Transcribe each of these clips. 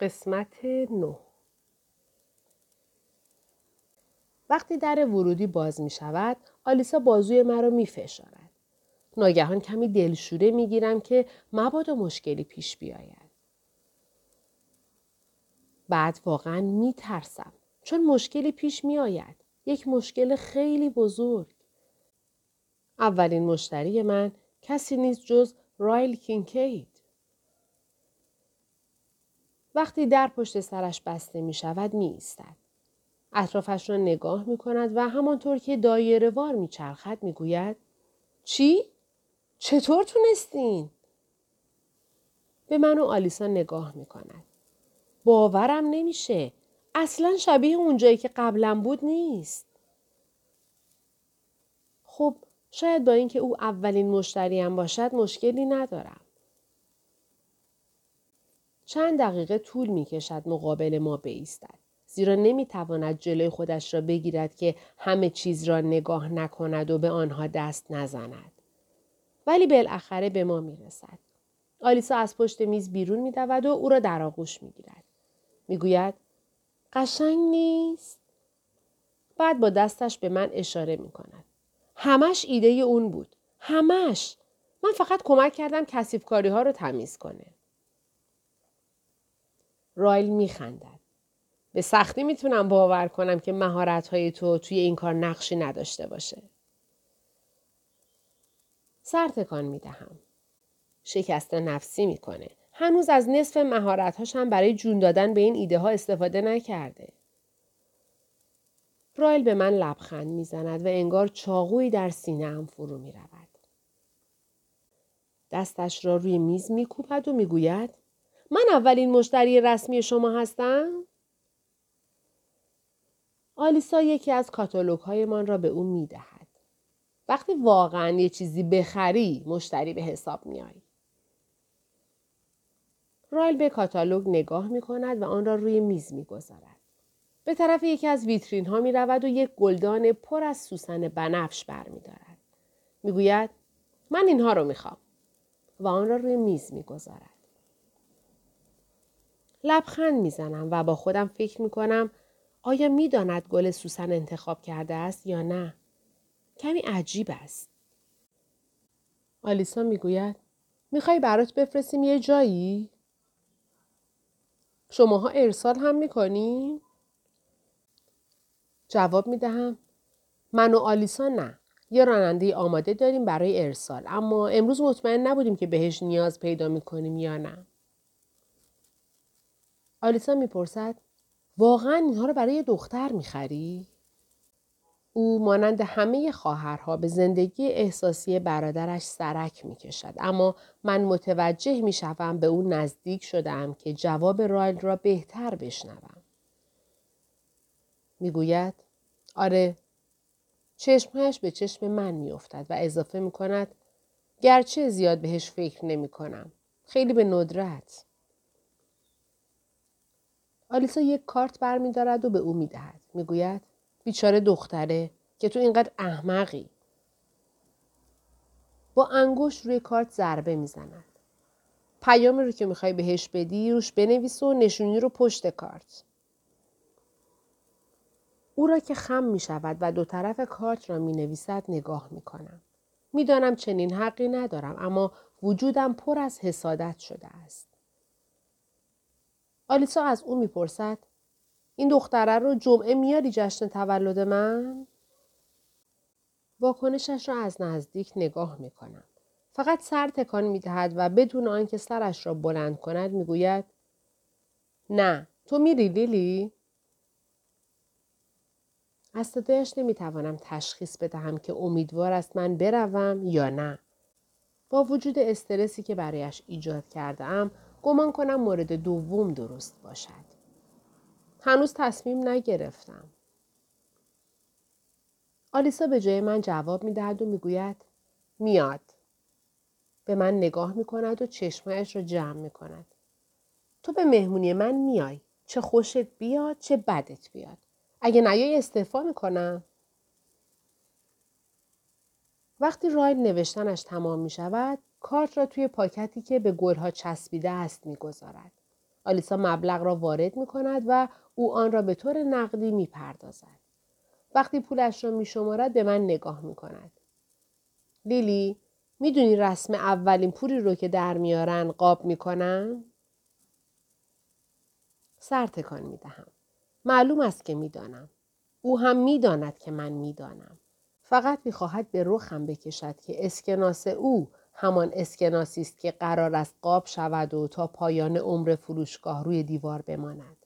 قسمت نه وقتی در ورودی باز می شود، آلیسا بازوی مرا می فشارد. ناگهان کمی دلشوره می گیرم که مبادا مشکلی پیش بیاید. بعد واقعا می ترسم چون مشکلی پیش می آید. یک مشکل خیلی بزرگ. اولین مشتری من کسی نیست جز رایل کینکید. وقتی در پشت سرش بسته می شود می ایستد. اطرافش را نگاه می کند و همانطور که دایره وار می چرخد می گوید چی؟ چطور تونستین؟ به من و آلیسا نگاه می کند. باورم نمیشه. اصلا شبیه اونجایی که قبلا بود نیست. خب شاید با اینکه او اولین مشتریم باشد مشکلی ندارم. چند دقیقه طول می کشد مقابل ما بایستد. زیرا نمی تواند جلوی خودش را بگیرد که همه چیز را نگاه نکند و به آنها دست نزند. ولی بالاخره به ما می رسد. آلیسا از پشت میز بیرون می دود و او را در آغوش می گیرد. می گوید قشنگ نیست؟ بعد با دستش به من اشاره می کند. همش ایده اون بود. همش. من فقط کمک کردم کسیف کاری ها رو تمیز کنه. رایل میخندد. به سختی می‌تونم باور کنم که مهارت های تو توی این کار نقشی نداشته باشه. سر تکان می‌دهم. شکست نفسی می‌کنه. هنوز از نصف مهارتهاش هم برای جون دادن به این ایده ها استفاده نکرده. رایل به من لبخند می‌زند و انگار چاقویی در سینه هم فرو می رود. دستش را روی میز میکوبد و می‌گوید من اولین مشتری رسمی شما هستم؟ آلیسا یکی از کاتالوگ هایمان را به او می دهد. وقتی واقعا یه چیزی بخری مشتری به حساب میایی. رایل به کاتالوگ نگاه می کند و آن را روی میز می گذارد. به طرف یکی از ویترین ها می رود و یک گلدان پر از سوسن بنفش بر می دارد. می گوید من اینها رو می خوام. و آن را روی میز می گذارد. لبخند می‌زنم و با خودم فکر می کنم آیا می داند گل سوسن انتخاب کرده است یا نه؟ کمی عجیب است. آلیسا می‌گوید می‌خوای برات بفرستیم یه جایی؟ شماها ارسال هم می‌کنی؟ جواب می‌دهم من و آلیسا نه. یه راننده آماده داریم برای ارسال اما امروز مطمئن نبودیم که بهش نیاز پیدا می‌کنیم یا نه. آلیسا می‌پرسد واقعا اینها رو برای دختر می‌خری؟ او مانند همه خواهرها به زندگی احساسی برادرش سرک می کشد. اما من متوجه می شوم به او نزدیک شدم که جواب رایل را بهتر بشنوم. می‌گوید آره چشمهش به چشم من میافتد و اضافه می کند گرچه زیاد بهش فکر نمی کنم. خیلی به ندرت. آلیسا یک کارت برمیدارد و به او می‌دهد می‌گوید بیچاره دختره که تو اینقدر احمقی با انگوش روی کارت ضربه می‌زند پیامی رو که می‌خوای بهش بدی روش بنویس و نشونی رو پشت کارت او را که خم می شود و دو طرف کارت را می نویسد نگاه می کنم. می دانم چنین حقی ندارم اما وجودم پر از حسادت شده است. آلیسا از او می‌پرسد این دختره رو جمعه میاری جشن تولد من؟ واکنشش را از نزدیک نگاه می کنم. فقط سر تکان می دهد و بدون آنکه سرش را بلند کند می گوید نه تو میری لیلی؟ از صدایش نمی توانم تشخیص بدهم که امیدوار است من بروم یا نه. با وجود استرسی که برایش ایجاد کرده ام گمان کنم مورد دوم درست باشد. هنوز تصمیم نگرفتم. آلیسا به جای من جواب می دهد و می گوید میاد. به من نگاه می کند و چشمایش را جمع می کند. تو به مهمونی من میای. چه خوشت بیاد چه بدت بیاد. اگه نیای استعفا می کنم. وقتی رایل نوشتنش تمام می شود کارت را توی پاکتی که به گلها چسبیده است می گذارد. آلیسا مبلغ را وارد می کند و او آن را به طور نقدی می پردازد. وقتی پولش را می شمارد به من نگاه می کند. لیلی می‌دونی رسم اولین پولی رو که در میارن قاب می‌کنن؟ سر تکان می‌دهم. معلوم است که می‌دانم. او هم می‌داند که من می‌دانم. فقط می‌خواهد به رخم بکشد که اسکناس او همان اسکناسی است که قرار است قاب شود و تا پایان عمر فروشگاه روی دیوار بماند.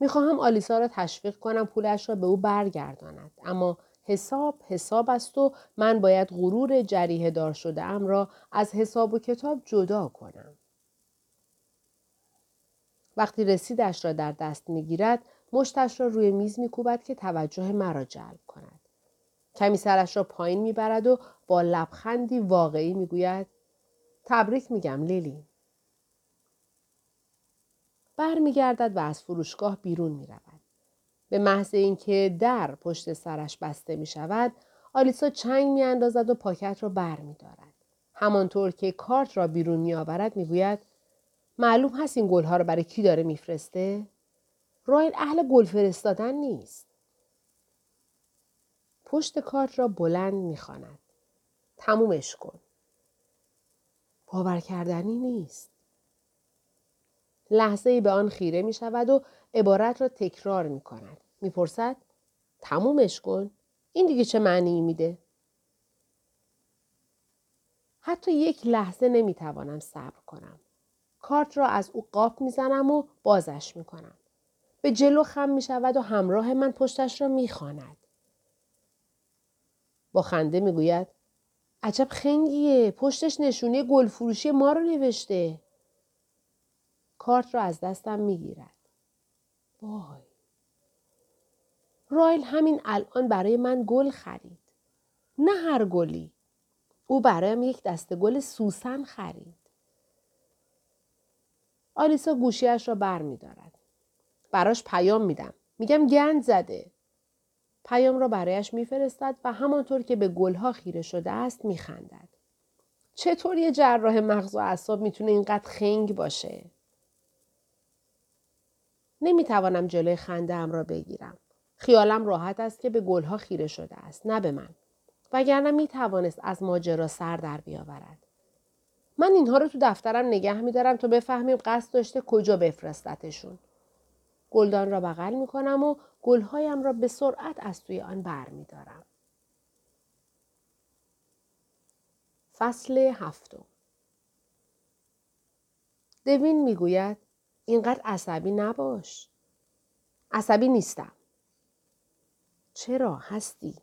می‌خواهم آلیسا را تشویق کنم پولش را به او برگرداند اما حساب حساب است و من باید غرور جریه دار شده ام را از حساب و کتاب جدا کنم. وقتی رسیدش را در دست می‌گیرد مشتش را روی میز میکوبد که توجه مرا جلب کند. کمی سرش را پایین می‌برد و با لبخندی واقعی می‌گوید تبریک میگم لیلی. برمیگردد و از فروشگاه بیرون می رود. به محض اینکه در پشت سرش بسته می شود آلیسا چنگ می اندازد و پاکت را بر می دارد. همانطور که کارت را بیرون می آورد می گوید معلوم هست این گلها را برای کی داره میفرسته؟ رایل اهل گل فرستادن نیست. پشت کارت را بلند می خاند. تمومش کن. باور کردنی نیست. لحظه ای به آن خیره می شود و عبارت را تکرار می کند. می پرسد تمومش کن. این دیگه چه معنی میده؟ حتی یک لحظه نمی توانم صبر کنم. کارت را از او قاپ می‌زنم و بازش می کنم. به جلو خم می شود و همراه من پشتش را می خاند. با خنده می گوید عجب خنگیه پشتش نشونه گل فروشی ما رو نوشته. کارت را از دستم می گیرد. وای. رایل همین الان برای من گل خرید. نه هر گلی. او برایم یک دسته گل سوسن خرید. آلیسا گوشیش را بر می دارد. براش پیام میدم. میگم گند زده. پیام را برایش میفرستد و همانطور که به گلها خیره شده است میخندد. چطور یه جراح مغز و اعصاب می‌تونه اینقدر خنگ باشه؟ نمی‌توانم جلوی خنده را بگیرم. خیالم راحت است که به گلها خیره شده است نه به من. وگرنه می توانست از ماجرا سر در بیاورد. من اینها رو تو دفترم نگه میدارم تا بفهمیم قصد داشته کجا بفرستتشون. گلدان را بغل می کنم و گلهایم را به سرعت از توی آن بر می دارم. فصل هفتم دوین می‌گوید اینقدر عصبی نباش. عصبی نیستم. چرا هستی؟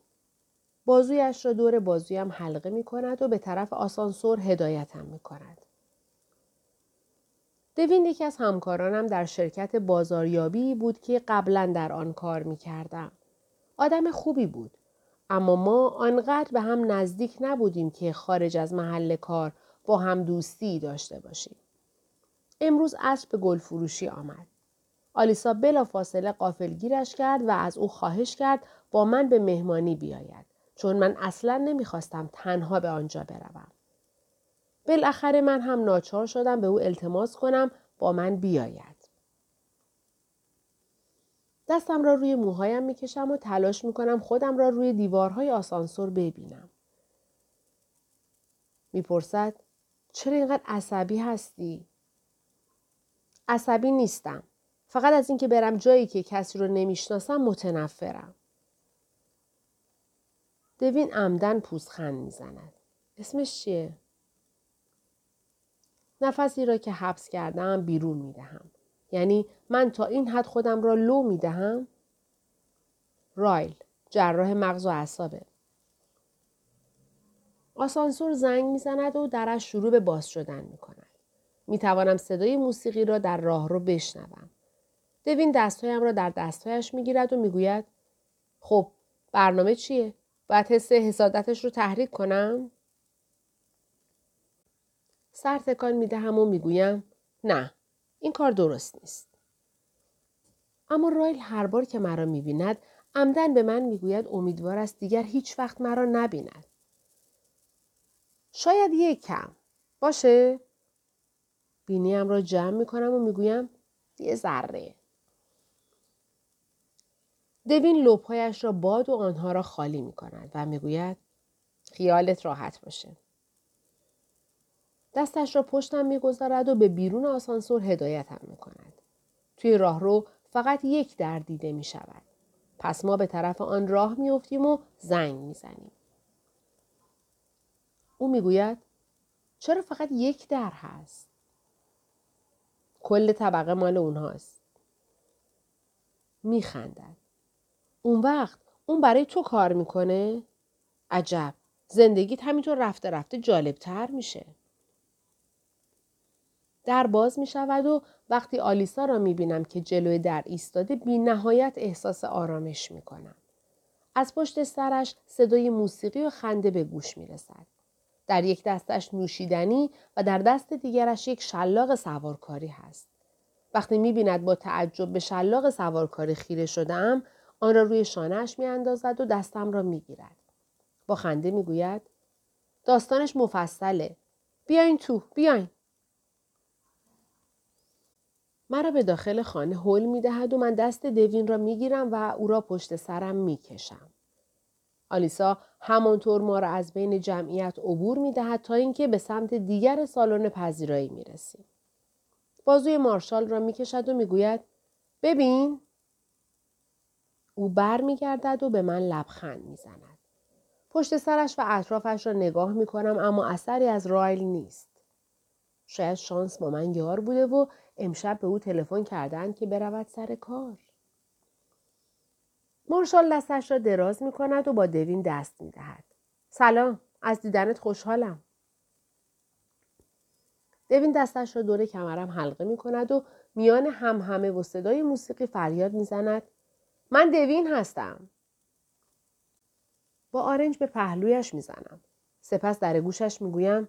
بازویش را دور بازویم حلقه می کند و به طرف آسانسور هدایتم می کند. دوین یکی از همکارانم در شرکت بازاریابی بود که قبلا در آن کار می کردم. آدم خوبی بود. اما ما آنقدر به هم نزدیک نبودیم که خارج از محل کار با هم دوستی داشته باشیم. امروز عصر به گل فروشی آمد. آلیسا بلا فاصله قافلگیرش کرد و از او خواهش کرد با من به مهمانی بیاید چون من اصلا نمی‌خواستم تنها به آنجا بروم. بالاخره من هم ناچار شدم به او التماس کنم با من بیاید. دستم را روی موهایم می‌کشم و تلاش می‌کنم خودم را روی دیوارهای آسانسور ببینم. می‌پرسد چرا اینقدر عصبی هستی؟ عصبی نیستم. فقط از اینکه برم جایی که کسی رو نمی‌شناسم متنفرم. دوین عمدن پوزخند می‌زند. اسمش چیه؟ نفسی را که حبس کردم بیرون می دهم. یعنی من تا این حد خودم را لو می دهم؟ رایل جراح مغز و اعصابه. آسانسور زنگ می‌زند و درش شروع به باز شدن می کند. می توانم صدای موسیقی را در راه رو بشنوم. دوین دستهایم را در دستهایش می گیرد و می گوید خب برنامه چیه؟ باید حس حسادتش رو تحریک کنم؟ سر تکان می دهم و می گویم نه این کار درست نیست. اما رایل هر بار که مرا می بیند عمدن به من می گوید امیدوار است دیگر هیچ وقت مرا نبیند. شاید یک کم. باشه؟ بینیم را جمع می کنم و می گویم یه ذره. دوین لپایش را باد و آنها را خالی می کند و می‌گوید خیالت راحت باشه. دستش را پشتم می‌گذارد و به بیرون آسانسور هدایتم می کند. توی راهرو فقط یک در دیده می شود. پس ما به طرف آن راه میافتیم و زنگ می‌زنیم. او می‌گوید چرا فقط یک در هست؟ کل طبقه مال اونهاست. میخندد. اون وقت اون برای تو کار می‌کنه؟ عجب. زندگیت همینطور رفته رفته جالبتر میشه. در باز می شود و وقتی آلیسا را می بینم که جلوی در ایستاده بی نهایت احساس آرامش می کنم. از پشت سرش صدای موسیقی و خنده به گوش می رسد. در یک دستش نوشیدنی و در دست دیگرش یک شلاق سوارکاری هست. وقتی می بیند با تعجب به شلاق سوارکاری خیره شدم آن را روی شانهش می اندازد و دستم را می گیرد. با خنده می گوید داستانش مفصله. بیاین تو بیاین. مرا به داخل خانه هل می دهد و من دست دوین را می گیرم و او را پشت سرم می کشم. آلیسا همانطور ما را از بین جمعیت عبور می دهد تا اینکه به سمت دیگر سالن پذیرایی می رسیم. بازوی مارشال را می کشد و می گوید ببین او بر می گردد و به من لبخند می زند. پشت سرش و اطرافش را نگاه می کنم اما اثری از رایل نیست. شاید شانس با من یار بوده و امشب به او تلفن کردند که برود سر کار. مارشال دستش را دراز می کند و با دوین دست می دهد. سلام از دیدنت خوشحالم. دوین دستش را دور کمرم حلقه می کند و میان هم همه و صدای موسیقی فریاد می زند. من دوین هستم. با آرنج به پهلویش می‌زنم. سپس در گوشش می‌گویم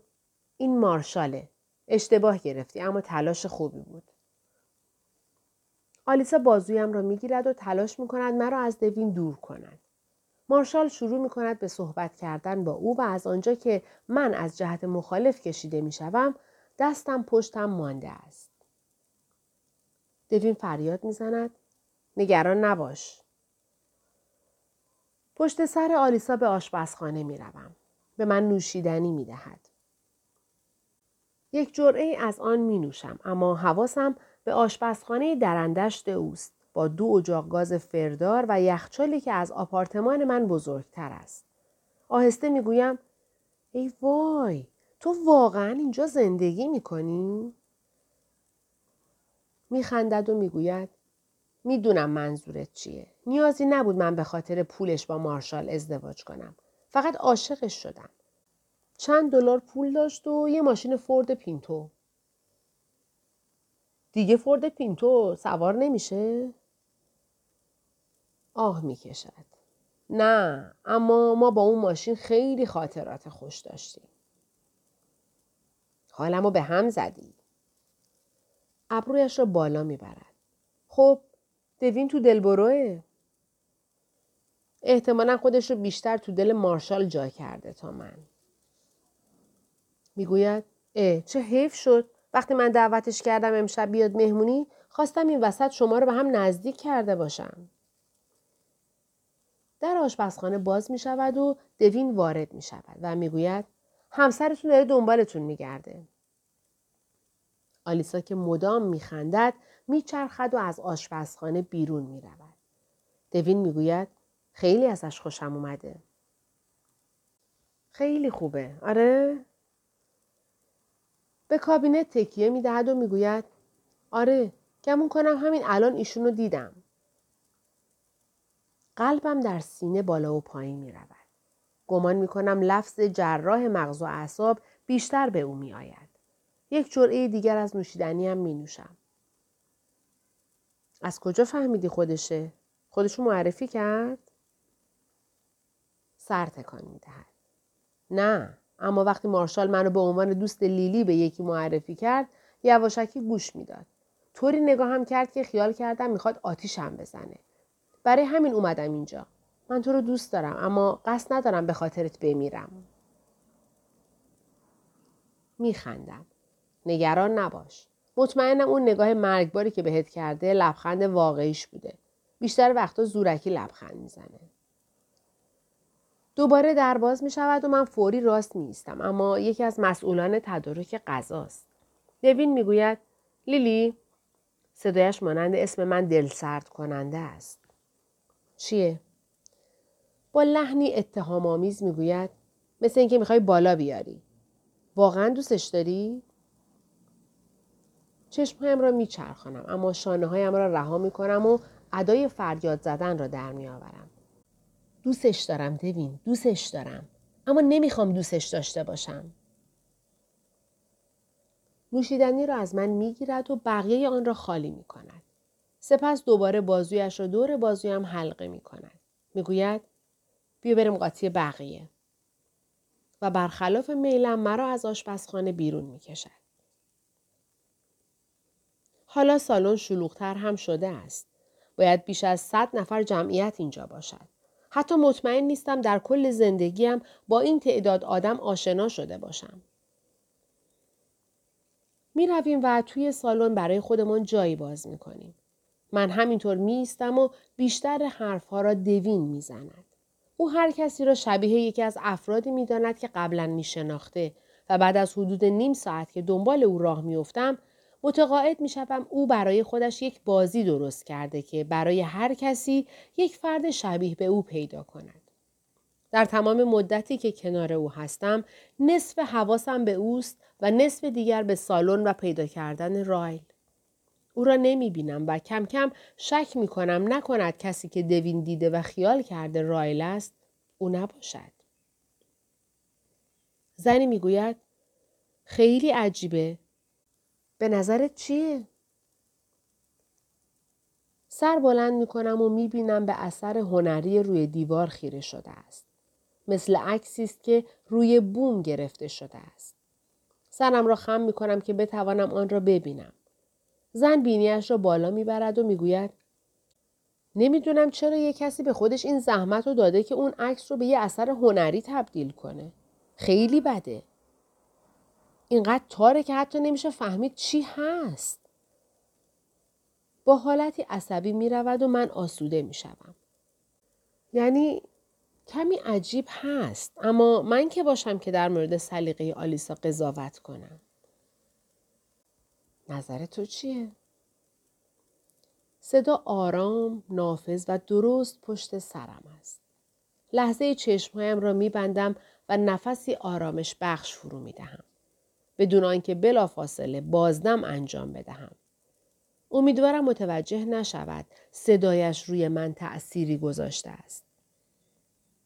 این مارشاله. اشتباه گرفتی اما تلاش خوبی بود. آلیسا بازویم را می‌گیرد و تلاش می کند مرا از دوین دور کند. مارشال شروع می کند به صحبت کردن با او و از آنجا که من از جهت مخالف کشیده می شوم دستم پشتم مانده است. دوین فریاد می‌زند نگران نباش. پشت سر آلیسا به آشپزخانه می روم. به من نوشیدنی می دهد. یک جرعه از آن می نوشم اما حواسم به آشپزخانه درندشت اوست با دو اجاق گاز فردار و یخچالی که از آپارتمان من بزرگتر است. آهسته می گویم ای وای تو واقعا اینجا زندگی می کنی؟ می خندد و می گوید می‌دونم منظورت چیه. نیازی نبود من به خاطر پولش با مارشال ازدواج کنم. فقط عاشقش شدم. چند دلار پول داشت و یه ماشین فورد پینتو. دیگه فورد پینتو سوار نمیشه؟ آه می‌کشد. نه اما ما با اون ماشین خیلی خاطرات خوش داشتیم. حالمو به هم زدی. ابرویش را بالا می‌برد. خب دوین تو دلبروه. احتمالا خودش رو بیشتر تو دل مارشال جا کرده تا من. می‌گوید اه چه حیف شد وقتی من دعوتش کردم امشب بیاد مهمونی خواستم این وسط شما رو به هم نزدیک کرده باشم. در آشپزخانه باز می شود و دوین وارد می شود و می‌گوید همسرتون داره دنبالتون میگرده. آلیسا که مدام میخندد میچرخد و از آشپزخانه بیرون می‌رود. دوین می‌گوید خیلی ازش خوشم اومده. خیلی خوبه. آره؟ به کابینت تکیه می‌دهد و می‌گوید آره گمون کنم همین الان ایشونو دیدم. قلبم در سینه بالا و پایین می رود. گمان می کنم لفظ جراح مغز و اعصاب بیشتر به او می آید. یک جرعه دیگر از نوشیدنیم می نوشم. از کجا فهمیدی خودشه؟ خودشو معرفی کرد؟ سر تکان می دهد. نه اما وقتی مارشال منو به عنوان دوست لیلی به یکی معرفی کرد یواشکی گوش می‌داد. طوری نگاهم کرد که خیال کردم می‌خواد آتیشم بزنه. برای همین اومدم اینجا. من تو رو دوست دارم اما قصد ندارم به خاطرت بمیرم. میخندم. نگران نباش. مطمئنم اون نگاه مرگباری که بهت کرده لبخند واقعیش بوده. بیشتر وقتا زورکی لبخند می‌زنه. دوباره درباز می شود و من فوری راست می اما یکی از مسئولان تدارک غذاست. دوین می‌گوید لیلی صدایش مانند اسم من دل سرد کننده است. چیه؟ با لحنی اتهام آمیز می‌گوید مثل اینکه می‌خوای بالا بیاری. واقعا دوستش داری؟ چشمهایم را میچرخانم اما شانه هایم را رها می‌کنم و ادای فریاد زدن را در میآورم. دوستش دارم دوین دوستش دارم اما نمی‌خوام دوستش داشته باشم. نوشیدنی را از من می‌گیرد و بقیه آن را خالی می کند. سپس دوباره بازویش را دور بازویم حلقه می کند. می‌گوید بیا بریم قاطی بقیه. و برخلاف میلم مرا از آشپزخانه بیرون می کشد. حالا سالن شلوغتر هم شده است. باید بیش از صد نفر جمعیت اینجا باشد. حتی مطمئن نیستم در کل زندگیم با این تعداد آدم آشنا شده باشم. می رویم و توی سالن برای خودمان جایی باز می کنیم. من همینطور می و بیشتر حرفها را دوین می زند. او هر کسی را شبیه یکی از افرادی می داند که قبلا می شناخته و بعد از حدود نیم ساعت که دنبال او راه می افتم متقاعد می شدم او برای خودش یک بازی درست کرده که برای هر کسی یک فرد شبیه به او پیدا کند. در تمام مدتی که کنار او هستم نصف حواسم به اوست و نصف دیگر به سالن و پیدا کردن رایل. او را نمی بینم و کم کم شک می کنم نکند کسی که دوین دیده و خیال کرده رایل است او نباشد. زنی می گوید خیلی عجیبه. به نظرت چیه؟ سر بلند می کنم و می بینم به اثر هنری روی دیوار خیره شده است. مثل عکسی است که روی بوم گرفته شده است. سرم را خم می کنم که بتوانم آن را ببینم. زن بینیش را بالا می برد و می گوید نمی‌دونم چرا یه کسی به خودش این زحمت رو داده که اون عکس رو به یه اثر هنری تبدیل کنه. خیلی بده. اینقدر تاره که حتی نمیشه فهمید چی هست. با حالتی عصبی می رود و من آسوده می شوم. یعنی کمی عجیب هست اما من که باشم که در مورد سلیقه آلیسا قضاوت کنم. نظر تو چیه؟ صدا آرام، نافذ و درست پشت سرم است. لحظه چشمهایم را میبندم و نفسی آرامش بخش فرو می دهم. بدون آنکه بلافاصله بازدم انجام بدهم. امیدوارم متوجه نشود صدایش روی من تأثیری گذاشته است.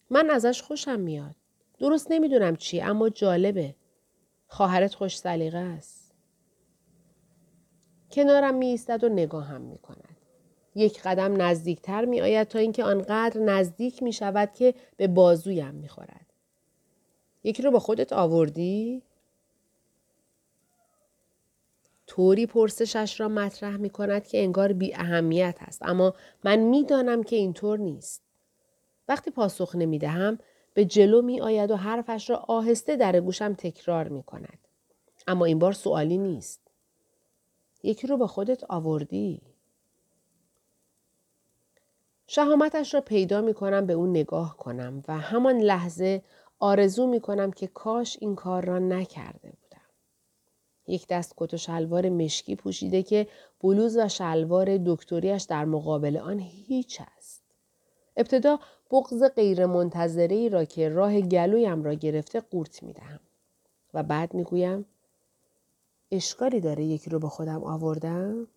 من ازش خوشم میاد. درست نمی‌دونم چی اما جالبه. خواهرت خوش سلیقه است. کنارم می ایستد و نگاهم می کند. یک قدم نزدیکتر می آید تا اینکه آنقدر نزدیک می شود که به بازویم می خورد. یکی رو با خودت آوردی؟ طوری پرسشش را مطرح می کند که انگار بی اهمیت است اما من می‌دانم که اینطور نیست. وقتی پاسخ نمی دهم به جلو می آید و حرفش را آهسته در گوشم تکرار می کند. اما این بار سوالی نیست. یکی رو با خودت آوردی؟ شهامتش را پیدا می کنم به اون نگاه کنم و همان لحظه آرزو می کنم که کاش این کار را نکرده بود. یک دست کت و شلوار مشکی پوشیده که بلوز و شلوار دکتریش در مقابل آن هیچ است. ابتدا بغز غیر را که راه گلویم را گرفته قورت می دهم. و بعد می گویم اشکالی داره یکی رو به خودم آوردم؟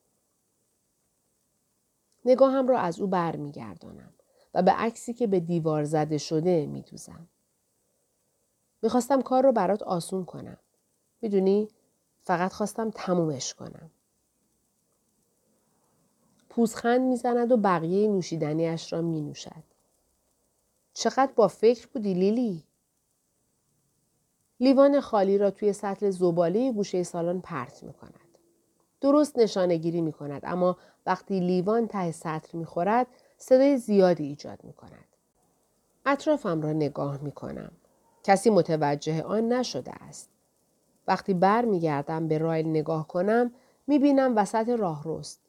نگاهم را از او بر می گردانم و به عکسی که به دیوار زده شده می دوزم. می‌خواستم کار رو برات آسون کنم. می‌دونی فقط خواستم تمومش کنم. پوزخند می‌زند و بقیه نوشیدنیش را می نوشد. چقدر با فکر بودی لیلی؟ لیوان خالی را توی سطل زباله گوشه سالن پرت می کند. درست نشانه گیری می کند اما وقتی لیوان ته سطل می خورد صدای زیادی ایجاد می کند. اطرافم را نگاه می کنم. کسی متوجه آن نشده است. وقتی بر می گردم به رایل نگاه کنم می بینم وسط راه رست.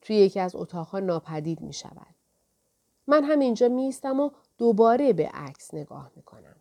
توی یکی از اتاقها ناپدید می شود. من هم اینجا می و دوباره به عکس نگاه می کنم.